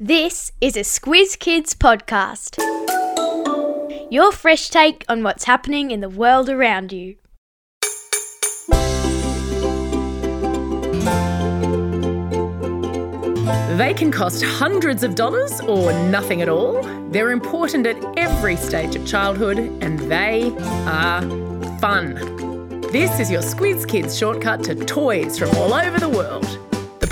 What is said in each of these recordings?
This is a Squiz Kids podcast. Your fresh take on what's happening in the world around you. They can cost hundreds of dollars or nothing at all. They're important at every stage of childhood and they are fun. This is your Squiz Kids shortcut to toys from all over the world.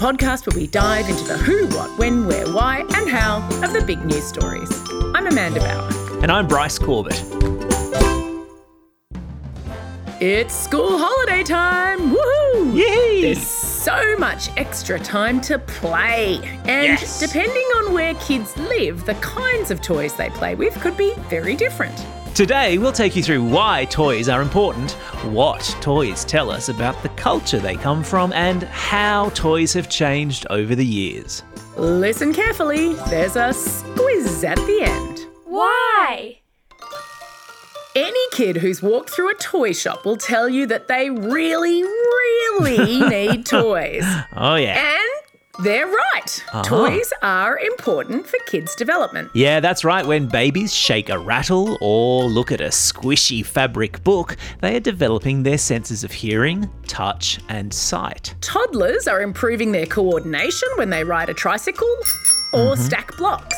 Podcast where we dive into the who, what, when, where, why, and how of the big news stories. I'm Amanda Bauer. And I'm Bryce Corbett. It's school holiday time! Woohoo! Yay! There's so much extra time to play. And Yes. depending on where kids live, the kinds of toys they play with could be very different. Today, we'll take you through why toys are important, what toys tell us about the culture they come from, and how toys have changed over the years. Listen carefully, there's a squiz at the end. Why? Any kid who's walked through a toy shop will tell you that they really, really need toys. Oh, yeah. And they're right. Uh-huh. Toys are important for kids' development. Yeah, that's right. When babies shake a rattle or look at a squishy fabric book, they are developing their senses of hearing, touch, and sight. Toddlers are improving their coordination when they ride a tricycle or stack blocks.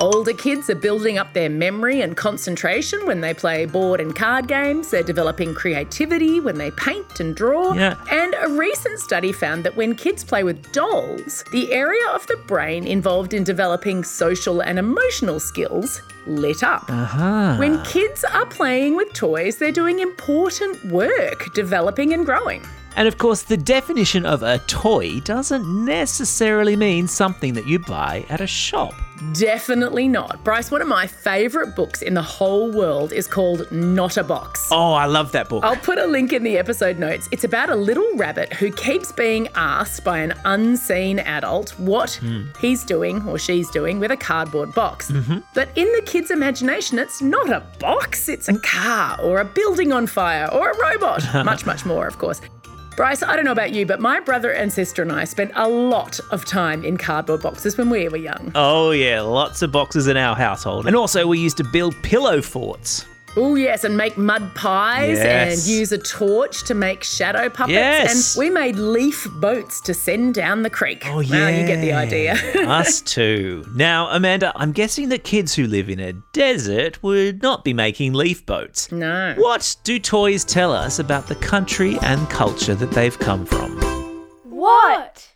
Older kids are building up their memory and concentration when they play board and card games. They're developing creativity when they paint and draw. Yeah. And a recent study found that when kids play with dolls, the area of the brain involved in developing social and emotional skills lit up. Uh-huh. When kids are playing with toys, they're doing important work, developing and growing. And of course, the definition of a toy doesn't necessarily mean something that you buy at a shop. Definitely not. Bryce, one of my favourite books in the whole world is called Not a Box. Oh, I love that book. I'll put a link in the episode notes. It's about a little rabbit who keeps being asked by an unseen adult what hmm. he's doing or she's doing with a cardboard box. Mm-hmm. But in the kid's imagination, it's not a box, it's a car or a building on fire or a robot. much, much more, of course. Bryce, I don't know about you, but my brother and sister and I spent a lot of time in cardboard boxes when we were young. Oh, yeah, lots of boxes in our household. And also, we used to build pillow forts. Oh, yes, and make mud pies Yes. and use a torch to make shadow puppets. Yes. And we made leaf boats to send down the creek. Oh, Well, you get the idea. Us too. Now, Amanda, I'm guessing that kids who live in a desert would not be making leaf boats. no. What do toys tell us about the country and culture that they've come from? What?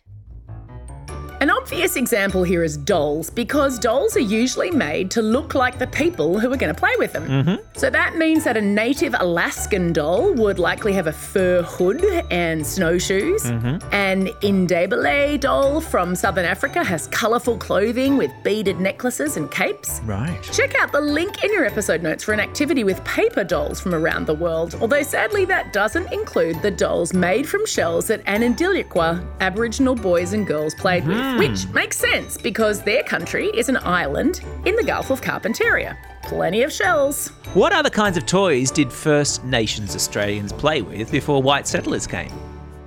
An obvious example here is dolls, because dolls are usually made to look like the people who are going to play with them. Mm-hmm. So that means that a native Alaskan doll would likely have a fur hood and snowshoes. Mm-hmm. An Ndebele doll from Southern Africa has colourful clothing with beaded necklaces and capes. Right. Check out the link in your episode notes for an activity with paper dolls from around the world, although sadly that doesn't include the dolls made from shells that Anindilyakwa Aboriginal boys and girls played with, Hmm. which makes sense because their country is an island in the Gulf of Carpentaria. Plenty of shells. What other kinds of toys did First Nations Australians play with before white settlers came?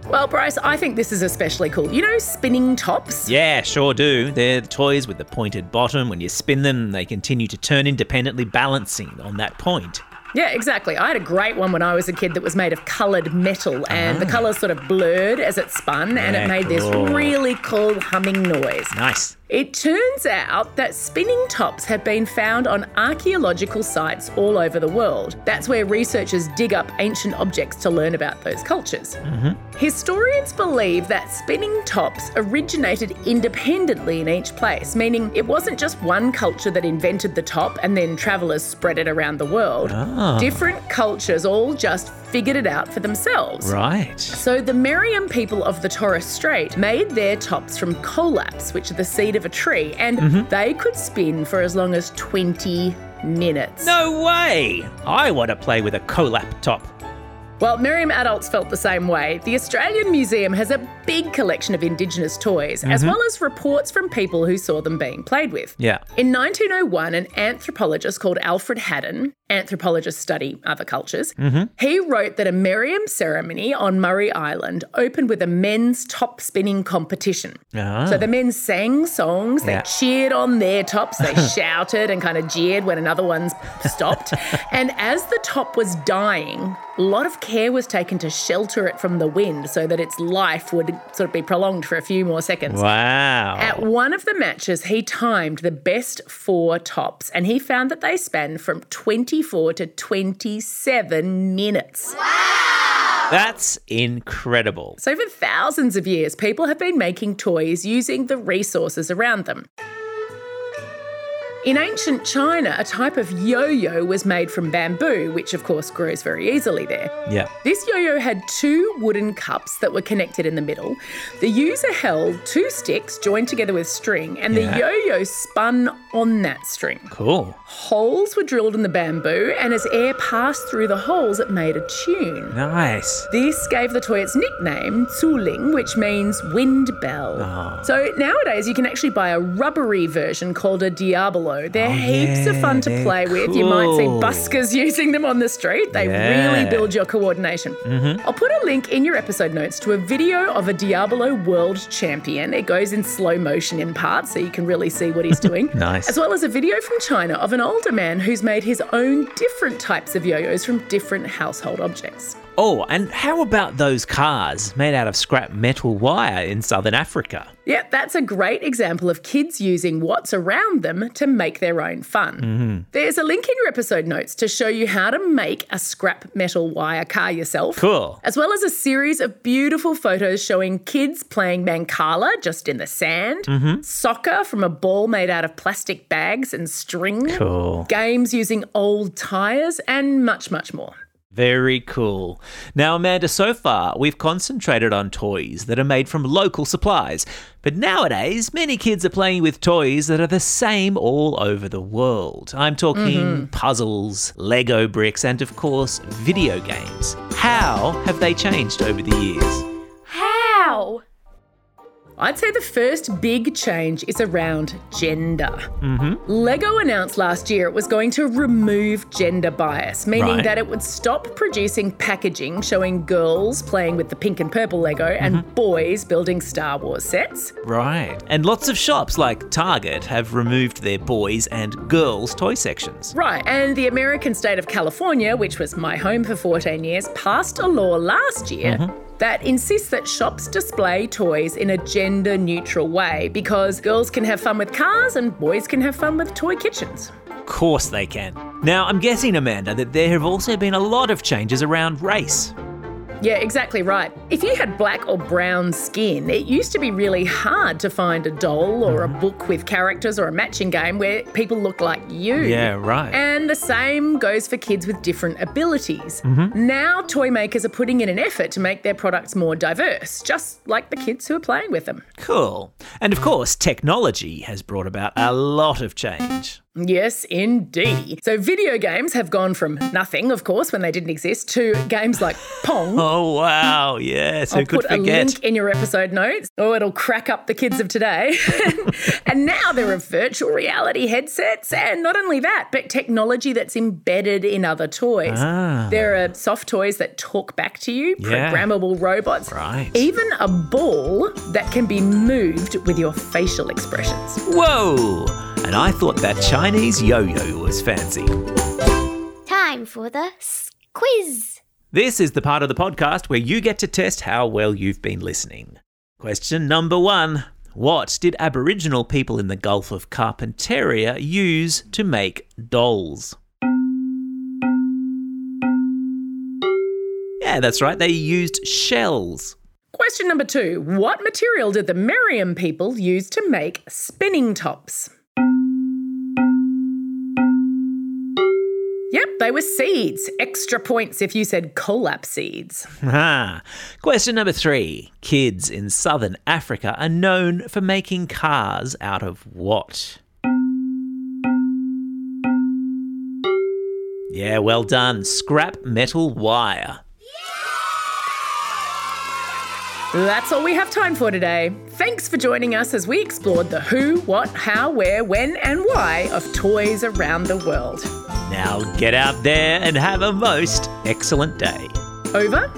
Well, Bryce, I think this is especially cool. You know spinning tops? Yeah, sure do. They're the toys with the pointed bottom. When you spin them, they continue to turn independently, balancing on that point. Yeah, exactly. I had a great one when I was a kid that was made of coloured metal, and the ah. colours sort of blurred as it spun, and it made this really cool humming noise. Nice. It turns out that spinning tops have been found on archaeological sites all over the world. That's where researchers dig up ancient objects to learn about those cultures. Mm-hmm. Historians believe that spinning tops originated independently in each place, meaning it wasn't just one culture that invented the top and then travellers spread it around the world. Ah. Different cultures all just figured it out for themselves. Right. So the Meriam people of the Torres Strait made their tops from kolaps, which are the seed of a tree, and mm-hmm. they could spin for as long as 20 minutes. No way! I want to play with a kolap top. Well, Meriam adults felt the same way. The Australian Museum has a big collection of Indigenous toys, as mm-hmm. well as reports from people who saw them being played with. Yeah. In 1901, an anthropologist called Alfred Haddon anthropologists study other cultures. He wrote that a Meriam ceremony on Murray Island opened with a men's top spinning competition. Ah. So the men sang songs, they Yeah. cheered on their tops, they shouted and kind of jeered when another one stopped. and as the top was dying, a lot of care was taken to shelter it from the wind so that its life would sort of be prolonged for a few more seconds. Wow. At one of the matches, he timed the best four tops and he found that they span from 24 to 27 minutes. Wow! That's incredible. So, for thousands of years, people have been making toys using the resources around them. In ancient China, a type of yo yo was made from bamboo, which of course grows very easily there. Yeah. This yo yo had two wooden cups that were connected in the middle. The user held two sticks joined together with string, and Yeah. the yo yo spun on that string. Cool. Holes were drilled in the bamboo, and as air passed through the holes, it made a tune. Nice. This gave the toy its nickname, Zuling, which means wind bell. Ah. So nowadays you can actually buy a rubbery version called a Diabolo. They're heaps of Oh, fun to play with. You might see buskers using them on the street. They Yeah. Mm-hmm. really build your coordination. Mhm. I'll put a link in your episode notes to a video of a Diabolo world champion. It goes in slow motion in parts so you can really see what he's doing. Nice. As well as a video from China of an older man who's made his own different types of yo-yos from different household objects. Oh, and how about those cars made out of scrap metal wire in southern Africa? Yeah, that's a great example of kids using what's around them to make their own fun. Mm-hmm. There's a link in your episode notes to show you how to make a scrap metal wire car yourself. Cool. As well as a series of beautiful photos showing kids playing mancala just in the sand, mm-hmm. soccer from a ball made out of plastic bags and string, Cool. games using old tyres, and much, much more. Very cool. Now, Amanda, so far we've concentrated on toys that are made from local supplies. But nowadays, many kids are playing with toys that are the same all over the world. I'm talking mm-hmm. puzzles, Lego bricks, and of course, video games. How have they changed over the years? How? I'd say the first big change is around gender. Mm-hmm. Lego announced last year it was going to remove gender bias, meaning Right. that it would stop producing packaging showing girls playing with the pink and purple Lego and mm-hmm. boys building Star Wars sets. Right. And lots of shops like Target have removed their boys and girls toy sections. Right, and the American state of California, which was my home for 14 years, passed a law last year mm-hmm. That insists that shops display toys in a gender neutral way because girls can have fun with cars and boys can have fun with toy kitchens. Of course they can. Now, I'm guessing, Amanda, that there have also been a lot of changes around race. Yeah, exactly right. If you had black or brown skin, it used to be really hard to find a doll or a mm-hmm. book with characters or a matching game where people look like you. Yeah, right. And the same goes for kids with different abilities. Mm-hmm. Now, toy makers are putting in an effort to make their products more diverse, just like the kids who are playing with them. Cool. And of course, technology has brought about a lot of change. Yes, indeed. So, video games have gone from nothing, of course, when they didn't exist, to games like Pong. Oh, wow. Yes, who I'll put a link in your episode notes. Oh, it'll crack up the kids of today. and now there are virtual reality headsets, and not only that, but technology that's embedded in other toys. Ah. There are soft toys that talk back to you, Yeah. programmable robots, Right. even a ball that can be moved with your facial expressions. Whoa! And I thought that Chinese yo yo was fancy. Time for the quiz. This is the part of the podcast where you get to test how well you've been listening. Question number one What did Aboriginal people in the Gulf of Carpentaria use to make dolls? Yeah, that's right, they used shells. Question number two What material did the Meriam people use to make spinning tops? They were seeds. Extra points if you said kolap seeds. Ah. Question number three Kids in southern Africa are known for making cars out of what? Yeah, well done. Scrap metal wire. That's all we have time for today. Thanks for joining us as we explored the who, what, how, where, when, and why of toys around the world. Now get out there and have a most excellent day. Over